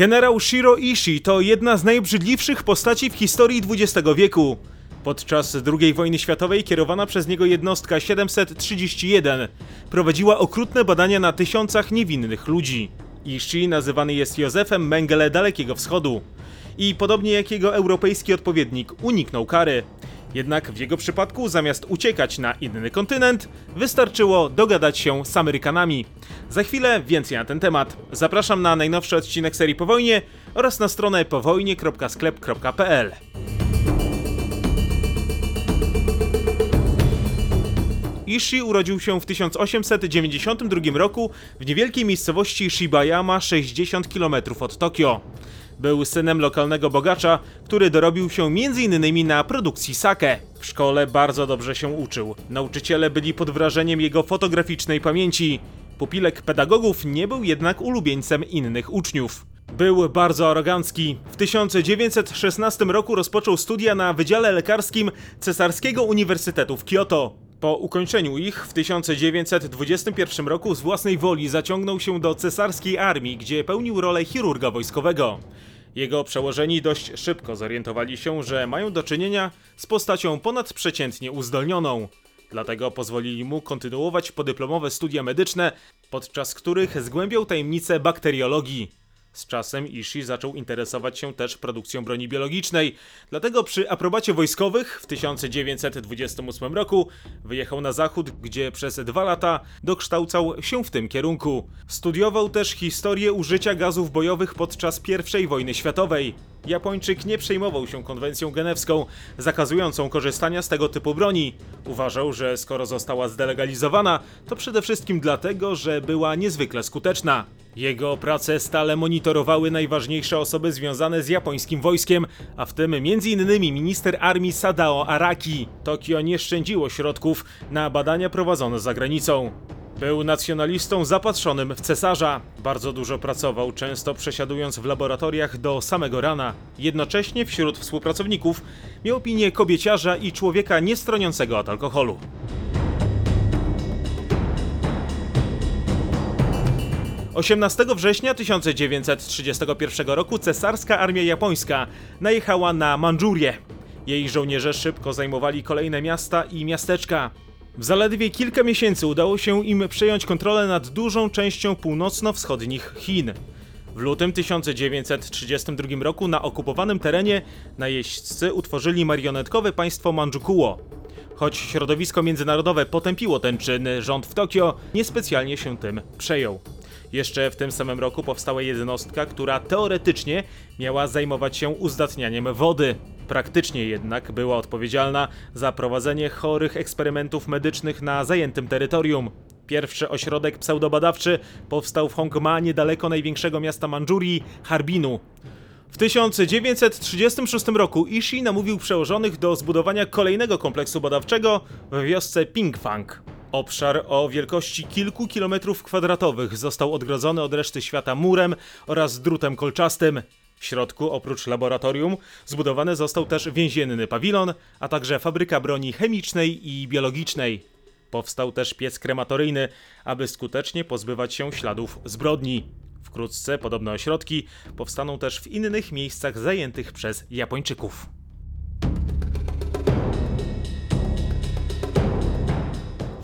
Generał Shiro Ishii to jedna z najobrzydliwszych postaci w historii XX wieku. Podczas II wojny światowej kierowana przez niego jednostka 731 prowadziła okrutne badania na tysiącach niewinnych ludzi. Ishii nazywany jest Józefem Mengele Dalekiego Wschodu i podobnie jak jego europejski odpowiednik uniknął kary. Jednak w jego przypadku zamiast uciekać na inny kontynent, wystarczyło dogadać się z Amerykanami. Za chwilę więcej na ten temat. Zapraszam na najnowszy odcinek serii Po wojnie oraz na stronę powojnie.sklep.pl. Ishii urodził się w 1892 roku w niewielkiej miejscowości Shibayama 60 km od Tokio. Był synem lokalnego bogacza, który dorobił się m.in. na produkcji sake. W szkole bardzo dobrze się uczył. Nauczyciele byli pod wrażeniem jego fotograficznej pamięci. Pupilek pedagogów nie był jednak ulubieńcem innych uczniów. Był bardzo arogancki. W 1916 roku rozpoczął studia na Wydziale Lekarskim Cesarskiego Uniwersytetu w Kyoto. Po ukończeniu ich w 1921 roku z własnej woli zaciągnął się do cesarskiej armii, gdzie pełnił rolę chirurga wojskowego. Jego przełożeni dość szybko zorientowali się, że mają do czynienia z postacią ponadprzeciętnie uzdolnioną. Dlatego pozwolili mu kontynuować podyplomowe studia medyczne, podczas których zgłębiał tajemnice bakteriologii. Z czasem Ishii zaczął interesować się też produkcją broni biologicznej, dlatego przy aprobacie wojskowych w 1928 roku wyjechał na zachód, gdzie przez dwa lata dokształcał się w tym kierunku. Studiował też historię użycia gazów bojowych podczas I wojny światowej. Japończyk nie przejmował się konwencją genewską, zakazującą korzystania z tego typu broni. Uważał, że skoro została zdelegalizowana, to przede wszystkim dlatego, że była niezwykle skuteczna. Jego prace stale monitorowały najważniejsze osoby związane z japońskim wojskiem, a w tym m.in. minister armii Sadao Araki. Tokio nie szczędziło środków na badania prowadzone za granicą. Był nacjonalistą zapatrzonym w cesarza. Bardzo dużo pracował, często przesiadując w laboratoriach do samego rana. Jednocześnie wśród współpracowników miał opinię kobieciarza i człowieka niestroniącego od alkoholu. 18 września 1931 roku cesarska armia japońska najechała na Mandżurię. Jej żołnierze szybko zajmowali kolejne miasta i miasteczka. W zaledwie kilka miesięcy udało się im przejąć kontrolę nad dużą częścią północno-wschodnich Chin. W lutym 1932 roku na okupowanym terenie najeźdźcy utworzyli marionetkowe państwo Manchukuo. Choć środowisko międzynarodowe potępiło ten czyn, rząd w Tokio niespecjalnie się tym przejął. Jeszcze w tym samym roku powstała jednostka, która teoretycznie miała zajmować się uzdatnianiem wody. Praktycznie jednak była odpowiedzialna za prowadzenie chorych eksperymentów medycznych na zajętym terytorium. Pierwszy ośrodek pseudobadawczy powstał w Hongma niedaleko największego miasta Mandżurii, Harbinu. W 1936 roku Ishii namówił przełożonych do zbudowania kolejnego kompleksu badawczego w wiosce Pingfang. Obszar o wielkości kilku kilometrów kwadratowych został odgrodzony od reszty świata murem oraz drutem kolczastym. W środku, oprócz laboratorium, zbudowany został też więzienny pawilon, a także fabryka broni chemicznej i biologicznej. Powstał też piec krematoryjny, aby skutecznie pozbywać się śladów zbrodni. Wkrótce podobne ośrodki powstaną też w innych miejscach zajętych przez Japończyków.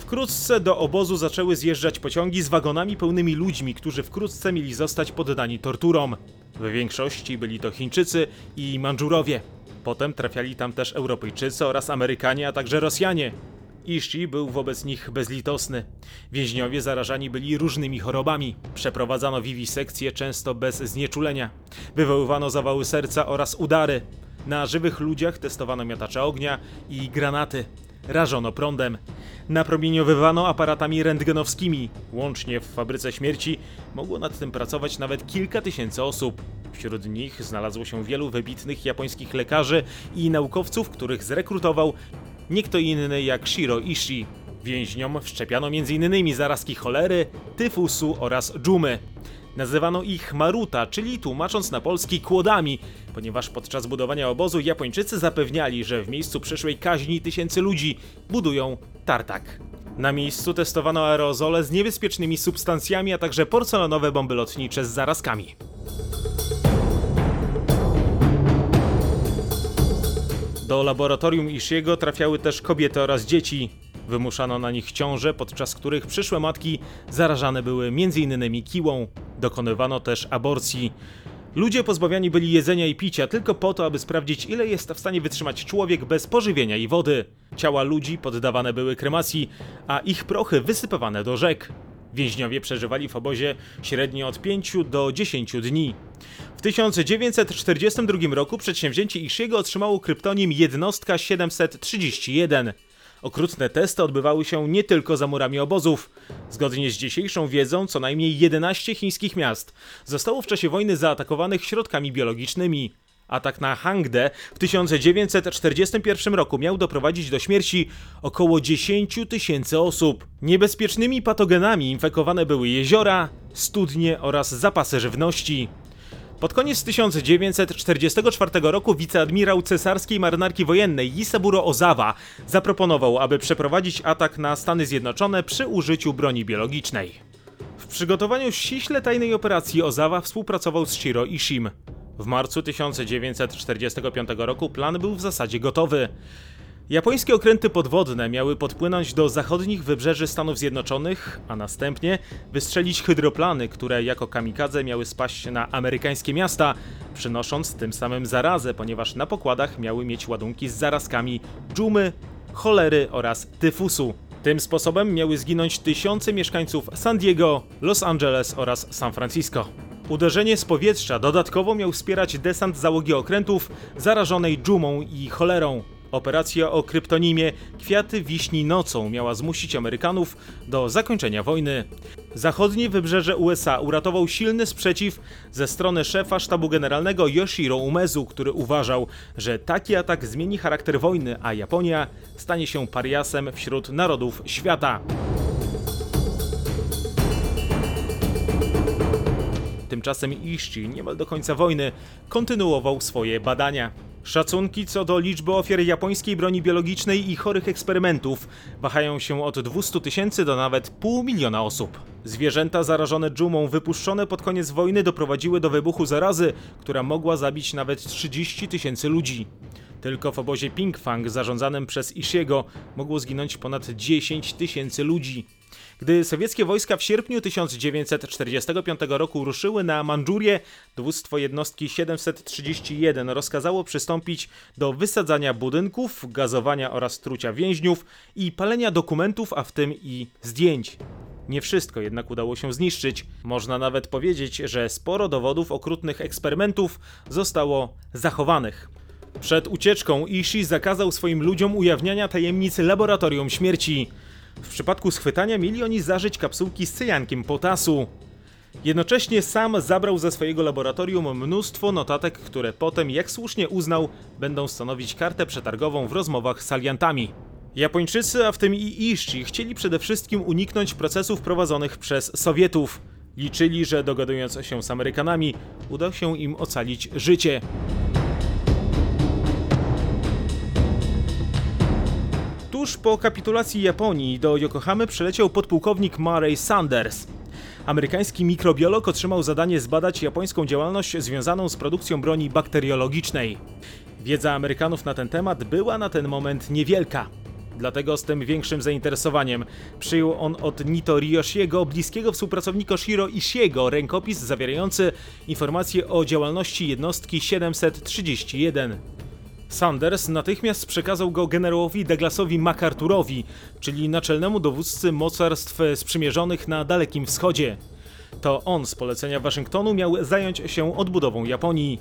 Wkrótce do obozu zaczęły zjeżdżać pociągi z wagonami pełnymi ludźmi, którzy wkrótce mieli zostać poddani torturom. W większości byli to Chińczycy i Mandżurowie. Potem trafiali tam też Europejczycy oraz Amerykanie, a także Rosjanie. Ishii był wobec nich bezlitosny. Więźniowie zarażani byli różnymi chorobami. Przeprowadzano wiwisekcje często bez znieczulenia. Wywoływano zawały serca oraz udary. Na żywych ludziach testowano miotacze ognia i granaty. Rażono prądem. Napromieniowywano aparatami rentgenowskimi. Łącznie w fabryce śmierci mogło nad tym pracować nawet kilka tysięcy osób. Wśród nich znalazło się wielu wybitnych japońskich lekarzy i naukowców, których zrekrutował nie kto inny jak Shiro Ishii. Więźniom wszczepiano m.in. zarazki cholery, tyfusu oraz dżumy. Nazywano ich maruta, czyli tłumacząc na polski kłodami, ponieważ podczas budowania obozu Japończycy zapewniali, że w miejscu przyszłej kaźni tysięcy ludzi budują tartak. Na miejscu testowano aerozole z niebezpiecznymi substancjami, a także porcelanowe bomby lotnicze z zarazkami. Do laboratorium Ishiego trafiały też kobiety oraz dzieci. Wymuszano na nich ciąże, podczas których przyszłe matki zarażane były m.in. kiłą Dokonywano też aborcji. Ludzie pozbawiani byli jedzenia i picia tylko po to, aby sprawdzić, ile jest w stanie wytrzymać człowiek bez pożywienia i wody. Ciała ludzi poddawane były kremacji, a ich prochy wysypywane do rzek. Więźniowie przeżywali w obozie średnio od 5 do 10 dni. W 1942 roku przedsięwzięcie Ishiego otrzymało kryptonim Jednostka 731. Okrutne testy odbywały się nie tylko za murami obozów. Zgodnie z dzisiejszą wiedzą, co najmniej 11 chińskich miast zostało w czasie wojny zaatakowanych środkami biologicznymi. Atak na Hangde w 1941 roku miał doprowadzić do śmierci około 10 tysięcy osób. Niebezpiecznymi patogenami infekowane były jeziora, studnie oraz zapasy żywności. Pod koniec 1944 roku wiceadmirał cesarskiej marynarki wojennej Isaburo Ozawa zaproponował, aby przeprowadzić atak na Stany Zjednoczone przy użyciu broni biologicznej. W przygotowaniu ściśle tajnej operacji Ozawa współpracował z Shiro Ishim. W marcu 1945 roku plan był w zasadzie gotowy. Japońskie okręty podwodne miały podpłynąć do zachodnich wybrzeży Stanów Zjednoczonych, a następnie wystrzelić hydroplany, które jako kamikadze miały spaść na amerykańskie miasta, przynosząc tym samym zarazę, ponieważ na pokładach miały mieć ładunki z zarazkami dżumy, cholery oraz tyfusu. Tym sposobem miały zginąć tysiące mieszkańców San Diego, Los Angeles oraz San Francisco. Uderzenie z powietrza dodatkowo miał wspierać desant załogi okrętów zarażonej dżumą i cholerą. Operacja o kryptonimie Kwiaty Wiśni Nocą miała zmusić Amerykanów do zakończenia wojny. Zachodnie wybrzeże USA uratował silny sprzeciw ze strony szefa sztabu generalnego Yoshiro Umezu, który uważał, że taki atak zmieni charakter wojny, a Japonia stanie się pariasem wśród narodów świata. Tymczasem Ishii niemal do końca wojny kontynuował swoje badania. Szacunki co do liczby ofiar japońskiej broni biologicznej i chorych eksperymentów wahają się od 200 tysięcy do nawet pół miliona osób. Zwierzęta zarażone dżumą wypuszczone pod koniec wojny doprowadziły do wybuchu zarazy, która mogła zabić nawet 30 tysięcy ludzi. Tylko w obozie Pingfang zarządzanym przez Ishiego mogło zginąć ponad 10 tysięcy ludzi. Gdy sowieckie wojska w sierpniu 1945 roku ruszyły na Mandżurię, dowództwo jednostki 731 rozkazało przystąpić do wysadzania budynków, gazowania oraz trucia więźniów i palenia dokumentów, a w tym i zdjęć. Nie wszystko jednak udało się zniszczyć. Można nawet powiedzieć, że sporo dowodów okrutnych eksperymentów zostało zachowanych. Przed ucieczką Ishii zakazał swoim ludziom ujawniania tajemnicy laboratorium śmierci. W przypadku schwytania mieli oni zażyć kapsułki z cyjankiem potasu. Jednocześnie sam zabrał ze swojego laboratorium mnóstwo notatek, które potem, jak słusznie uznał, będą stanowić kartę przetargową w rozmowach z aliantami. Japończycy, a w tym i Iszci, chcieli przede wszystkim uniknąć procesów prowadzonych przez Sowietów. Liczyli, że dogadując się z Amerykanami, uda się im ocalić życie. Tuż po kapitulacji Japonii do Yokohamy przyleciał podpułkownik Murray Sanders. Amerykański mikrobiolog otrzymał zadanie zbadać japońską działalność związaną z produkcją broni bakteriologicznej. Wiedza Amerykanów na ten temat była na ten moment niewielka. Dlatego z tym większym zainteresowaniem przyjął on od Nito Ryoshiego, bliskiego współpracownika Shiro Ishiego, rękopis zawierający informacje o działalności jednostki 731. Sanders natychmiast przekazał go generałowi Douglasowi MacArthurowi, czyli naczelnemu dowódcy mocarstw sprzymierzonych na Dalekim Wschodzie. To on z polecenia Waszyngtonu miał zająć się odbudową Japonii.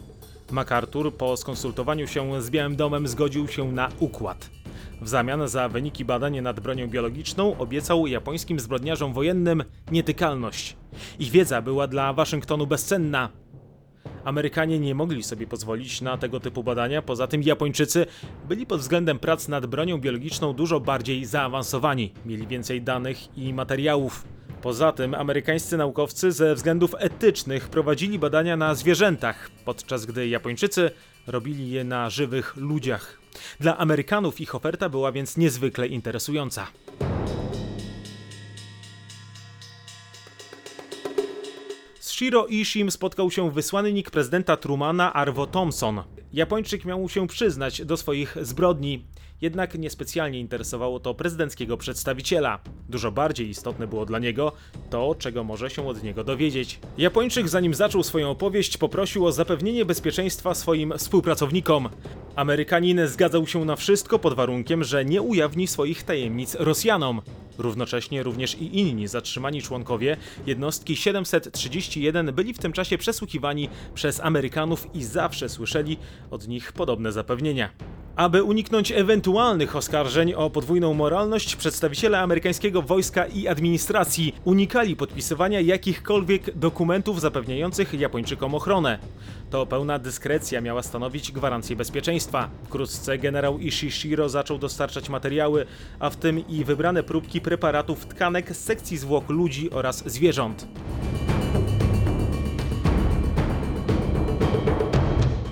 MacArthur po skonsultowaniu się z Białym Domem zgodził się na układ. W zamian za wyniki badania nad bronią biologiczną obiecał japońskim zbrodniarzom wojennym nietykalność. Ich wiedza była dla Waszyngtonu bezcenna, Amerykanie nie mogli sobie pozwolić na tego typu badania, poza tym Japończycy byli pod względem prac nad bronią biologiczną dużo bardziej zaawansowani, mieli więcej danych i materiałów. Poza tym amerykańscy naukowcy ze względów etycznych prowadzili badania na zwierzętach, podczas gdy Japończycy robili je na żywych ludziach. Dla Amerykanów ich oferta była więc niezwykle interesująca. Shiro Ishim spotkał się wysłannik prezydenta Trumana Arvo Thompson. Japończyk miał się przyznać do swoich zbrodni. Jednak niespecjalnie interesowało to prezydenckiego przedstawiciela. Dużo bardziej istotne było dla niego to, czego może się od niego dowiedzieć. Japończyk, zanim zaczął swoją opowieść, poprosił o zapewnienie bezpieczeństwa swoim współpracownikom. Amerykanin zgadzał się na wszystko pod warunkiem, że nie ujawni swoich tajemnic Rosjanom. Równocześnie również i inni zatrzymani członkowie jednostki 731 byli w tym czasie przesłuchiwani przez Amerykanów i zawsze słyszeli od nich podobne zapewnienia. Aby uniknąć ewentualnych oskarżeń o podwójną moralność, przedstawiciele amerykańskiego wojska i administracji unikali podpisywania jakichkolwiek dokumentów zapewniających Japończykom ochronę. To pełna dyskrecja miała stanowić gwarancję bezpieczeństwa. Wkrótce generał Ishishiro zaczął dostarczać materiały, a w tym i wybrane próbki preparatów tkanek z sekcji zwłok ludzi oraz zwierząt.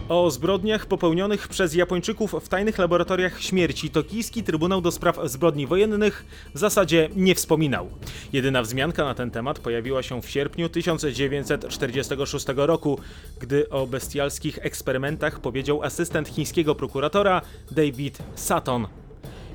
O zbrodniach popełnionych przez Japończyków w tajnych laboratoriach śmierci tokijski Trybunał do Spraw Zbrodni Wojennych w zasadzie nie wspominał. Jedyna wzmianka na ten temat pojawiła się w sierpniu 1946 roku, gdy o bestialskich eksperymentach powiedział asystent chińskiego prokuratora David Sutton.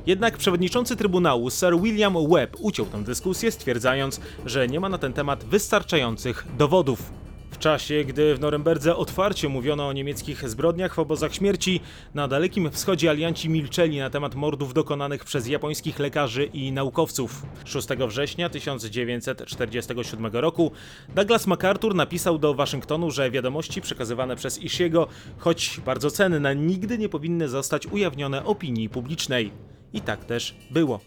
Jednak przewodniczący Trybunału Sir William Webb uciął tę dyskusję, stwierdzając, że nie ma na ten temat wystarczających dowodów. W czasie, gdy w Norymberdze otwarcie mówiono o niemieckich zbrodniach w obozach śmierci, na Dalekim Wschodzie alianci milczeli na temat mordów dokonanych przez japońskich lekarzy i naukowców. 6 września 1947 roku Douglas MacArthur napisał do Waszyngtonu, że wiadomości przekazywane przez Ishiego, choć bardzo cenne, nigdy nie powinny zostać ujawnione opinii publicznej. I tak też było.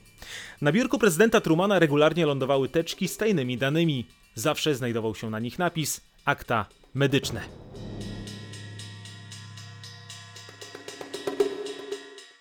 Na biurku prezydenta Trumana regularnie lądowały teczki z tajnymi danymi. Zawsze znajdował się na nich napis akta medyczne.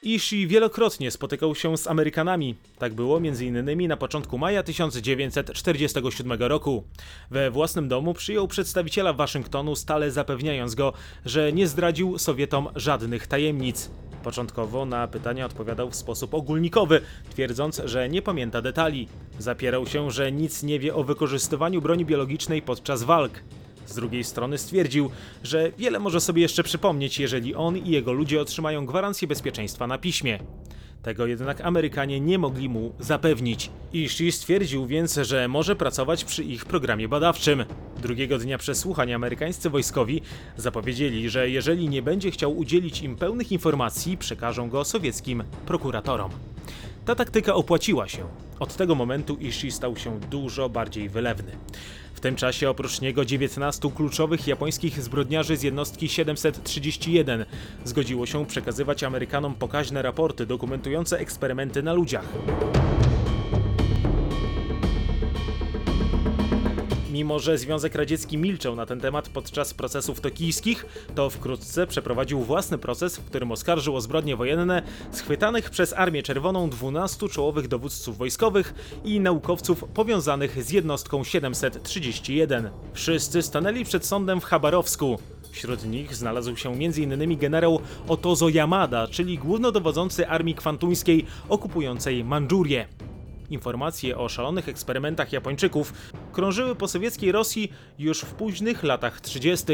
Ishii wielokrotnie spotykał się z Amerykanami. Tak było m.in. na początku maja 1947 roku. We własnym domu przyjął przedstawiciela Waszyngtonu, stale zapewniając go, że nie zdradził Sowietom żadnych tajemnic. Początkowo na pytania odpowiadał w sposób ogólnikowy, twierdząc, że nie pamięta detali. Zapierał się, że nic nie wie o wykorzystywaniu broni biologicznej podczas walk. Z drugiej strony stwierdził, że wiele może sobie jeszcze przypomnieć, jeżeli on i jego ludzie otrzymają gwarancję bezpieczeństwa na piśmie. Tego jednak Amerykanie nie mogli mu zapewnić. Ishii stwierdził więc, że może pracować przy ich programie badawczym. Drugiego dnia przesłuchań amerykańscy wojskowi zapowiedzieli, że jeżeli nie będzie chciał udzielić im pełnych informacji, przekażą go sowieckim prokuratorom. Ta taktyka opłaciła się. Od tego momentu Ishii stał się dużo bardziej wylewny. W tym czasie oprócz niego 19 kluczowych japońskich zbrodniarzy z jednostki 731 zgodziło się przekazywać Amerykanom pokaźne raporty dokumentujące eksperymenty na ludziach. Mimo, że Związek Radziecki milczał na ten temat podczas procesów tokijskich, to wkrótce przeprowadził własny proces, w którym oskarżył o zbrodnie wojenne schwytanych przez Armię Czerwoną 12 czołowych dowódców wojskowych i naukowców powiązanych z jednostką 731. Wszyscy stanęli przed sądem w Chabarowsku. Wśród nich znalazł się m.in. generał Otozo Yamada, czyli głównodowodzący armii kwantuńskiej okupującej Mandżurię. Informacje o szalonych eksperymentach Japończyków krążyły po sowieckiej Rosji już w późnych latach 30.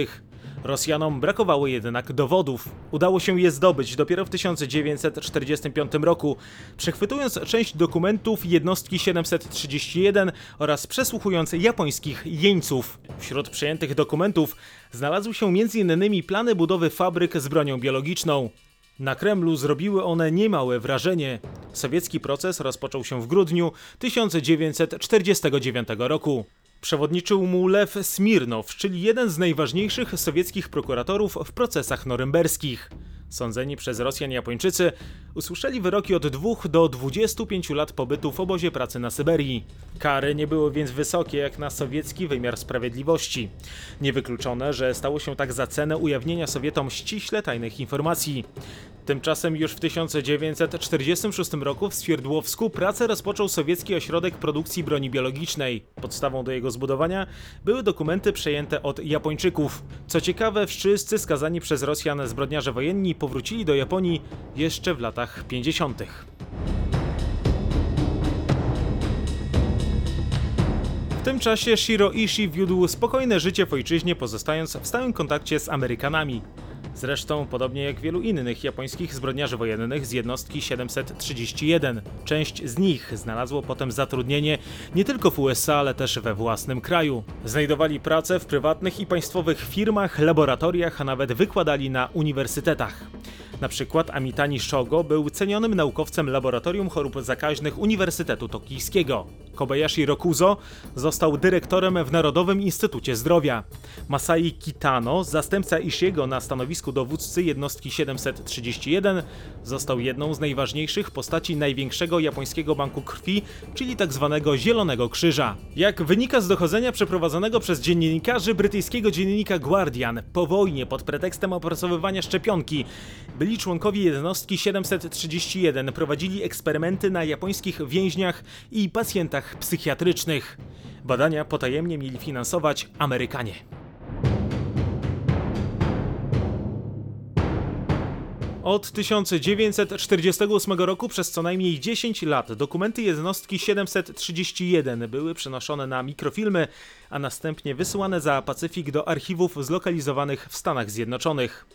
Rosjanom brakowało jednak dowodów. Udało się je zdobyć dopiero w 1945 roku, przechwytując część dokumentów jednostki 731 oraz przesłuchując japońskich jeńców. Wśród przejętych dokumentów znalazły się m.in. plany budowy fabryk z bronią biologiczną. Na Kremlu zrobiły one niemałe wrażenie. Sowiecki proces rozpoczął się w grudniu 1949 roku. Przewodniczył mu Lew Smirnow, czyli jeden z najważniejszych sowieckich prokuratorów w procesach norymberskich. Sądzeni przez Rosjan Japończycy usłyszeli wyroki od 2 do 25 lat pobytu w obozie pracy na Syberii. Kary nie były więc wysokie jak na sowiecki wymiar sprawiedliwości. Niewykluczone, że stało się tak za cenę ujawnienia Sowietom ściśle tajnych informacji. Tymczasem już w 1946 roku w Swierdłowsku pracę rozpoczął sowiecki ośrodek produkcji broni biologicznej. Podstawą do jego zbudowania były dokumenty przejęte od Japończyków. Co ciekawe, wszyscy skazani przez Rosjan zbrodniarze wojenni powrócili do Japonii jeszcze w latach 50. W tym czasie Shiro Ishii wiódł spokojne życie w ojczyźnie, pozostając w stałym kontakcie z Amerykanami. Zresztą, podobnie jak wielu innych japońskich zbrodniarzy wojennych z jednostki 731, część z nich znalazło potem zatrudnienie nie tylko w USA, ale też we własnym kraju. Znajdowali pracę w prywatnych i państwowych firmach, laboratoriach, a nawet wykładali na uniwersytetach. Na przykład Amitani Shogo był cenionym naukowcem Laboratorium Chorób Zakaźnych Uniwersytetu Tokijskiego. Kobayashi Rokuzo został dyrektorem w Narodowym Instytucie Zdrowia. Masai Kitano, zastępca Ishiego na stanowisku dowódcy jednostki 731, został jedną z najważniejszych postaci największego japońskiego banku krwi, czyli tzw. Tak Zielonego Krzyża. Jak wynika z dochodzenia przeprowadzonego przez dziennikarzy brytyjskiego dziennika Guardian, po wojnie pod pretekstem opracowywania szczepionki, byli członkowie jednostki 731 prowadzili eksperymenty na japońskich więźniach i pacjentach psychiatrycznych. Badania potajemnie mieli finansować Amerykanie. Od 1948 roku przez co najmniej 10 lat dokumenty jednostki 731 były przenoszone na mikrofilmy, a następnie wysyłane za Pacyfik do archiwów zlokalizowanych w Stanach Zjednoczonych.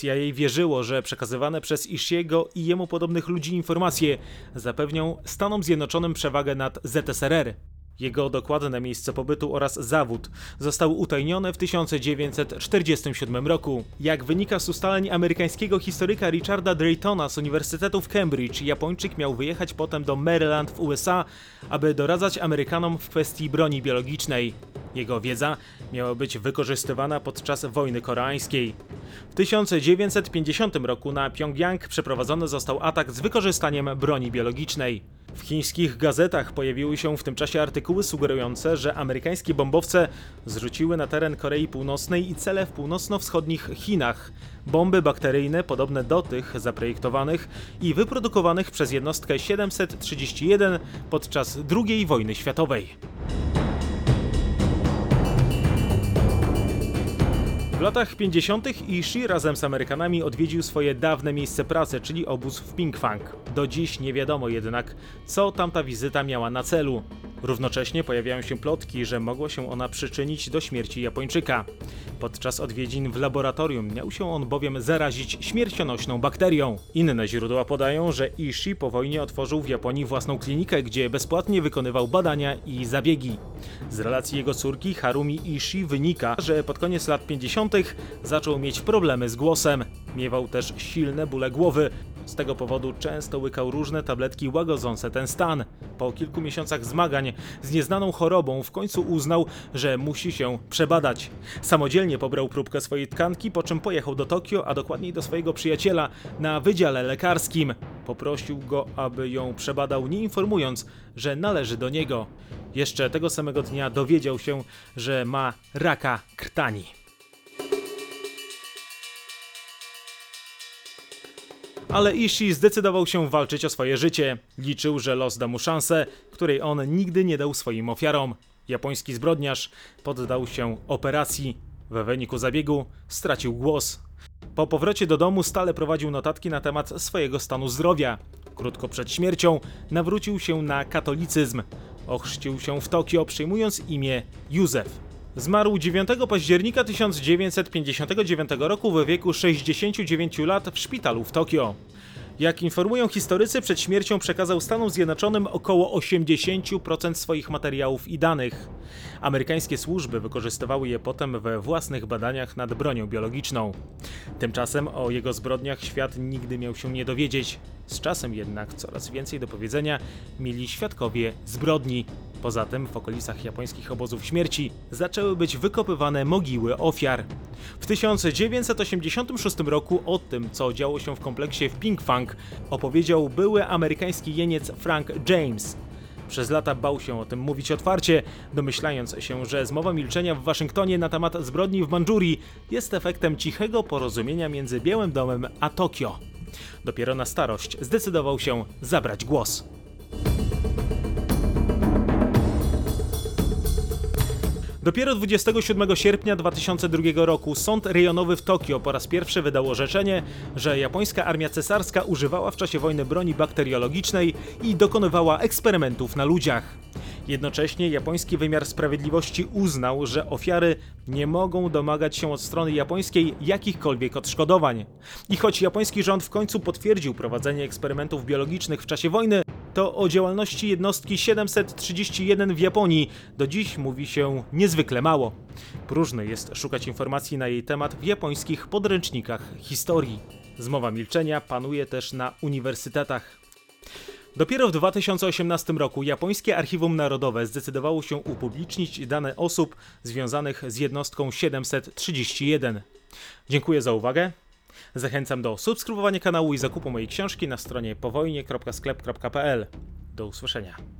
CIA wierzyło, że przekazywane przez Ishiego i jemu podobnych ludzi informacje zapewnią Stanom Zjednoczonym przewagę nad ZSRR. Jego dokładne miejsce pobytu oraz zawód zostały utajnione w 1947 roku. Jak wynika z ustaleń amerykańskiego historyka Richarda Draytona z Uniwersytetu w Cambridge, Japończyk miał wyjechać potem do Maryland w USA, aby doradzać Amerykanom w kwestii broni biologicznej. Jego wiedza miała być wykorzystywana podczas wojny koreańskiej. W 1950 roku na Pjongjang przeprowadzony został atak z wykorzystaniem broni biologicznej. W chińskich gazetach pojawiły się w tym czasie artykuły sugerujące, że amerykańskie bombowce zrzuciły na teren Korei Północnej i cele w północno-wschodnich Chinach bomby bakteryjne podobne do tych zaprojektowanych i wyprodukowanych przez jednostkę 731 podczas II wojny światowej. W latach 50. Ishii razem z Amerykanami odwiedził swoje dawne miejsce pracy, czyli obóz w Pinkfang. Do dziś nie wiadomo jednak, co tamta wizyta miała na celu. Równocześnie pojawiają się plotki, że mogła się ona przyczynić do śmierci Japończyka. Podczas odwiedzin w laboratorium miał się on bowiem zarazić śmiercionośną bakterią. Inne źródła podają, że Ishii po wojnie otworzył w Japonii własną klinikę, gdzie bezpłatnie wykonywał badania i zabiegi. Z relacji jego córki Harumi Ishii wynika, że pod koniec lat 50. zaczął mieć problemy z głosem. Miewał też silne bóle głowy, z tego powodu często łykał różne tabletki łagodzące ten stan. Po kilku miesiącach zmagań z nieznaną chorobą w końcu uznał, że musi się przebadać. Samodzielnie pobrał próbkę swojej tkanki, po czym pojechał do Tokio, a dokładniej do swojego przyjaciela na wydziale lekarskim. Poprosił go, aby ją przebadał, nie informując, że należy do niego. Jeszcze tego samego dnia dowiedział się, że ma raka krtani. Ale Ishii zdecydował się walczyć o swoje życie. Liczył, że los da mu szansę, której on nigdy nie dał swoim ofiarom. Japoński zbrodniarz poddał się operacji. We wyniku zabiegu stracił głos. Po powrocie do domu stale prowadził notatki na temat swojego stanu zdrowia. Krótko przed śmiercią nawrócił się na katolicyzm. Ochrzcił się w Tokio, przyjmując imię Józef. Zmarł 9 października 1959 roku w wieku 69 lat w szpitalu w Tokio. Jak informują historycy, przed śmiercią przekazał Stanom Zjednoczonym około 80% swoich materiałów i danych. Amerykańskie służby wykorzystywały je potem we własnych badaniach nad bronią biologiczną. Tymczasem o jego zbrodniach świat nigdy miał się nie dowiedzieć. Z czasem jednak coraz więcej do powiedzenia mieli świadkowie zbrodni. Poza tym w okolicach japońskich obozów śmierci zaczęły być wykopywane mogiły ofiar. W 1986 roku o tym, co działo się w kompleksie w Pinkfang, opowiedział były amerykański jeniec Frank James. Przez lata bał się o tym mówić otwarcie, domyślając się, że zmowa milczenia w Waszyngtonie na temat zbrodni w Mandżurii jest efektem cichego porozumienia między Białym Domem a Tokio. Dopiero na starość zdecydował się zabrać głos. Dopiero 27 sierpnia 2002 roku sąd rejonowy w Tokio po raz pierwszy wydał orzeczenie, że japońska armia cesarska używała w czasie wojny broni bakteriologicznej i dokonywała eksperymentów na ludziach. Jednocześnie japoński wymiar sprawiedliwości uznał, że ofiary nie mogą domagać się od strony japońskiej jakichkolwiek odszkodowań. I choć japoński rząd w końcu potwierdził prowadzenie eksperymentów biologicznych w czasie wojny, to o działalności jednostki 731 w Japonii do dziś mówi się niezwykle mało. Próżno jest szukać informacji na jej temat w japońskich podręcznikach historii. Zmowa milczenia panuje też na uniwersytetach. Dopiero w 2018 roku japońskie Archiwum Narodowe zdecydowało się upublicznić dane osób związanych z jednostką 731. Dziękuję za uwagę. Zachęcam do subskrybowania kanału i zakupu mojej książki na stronie powojnie.sklep.pl. Do usłyszenia.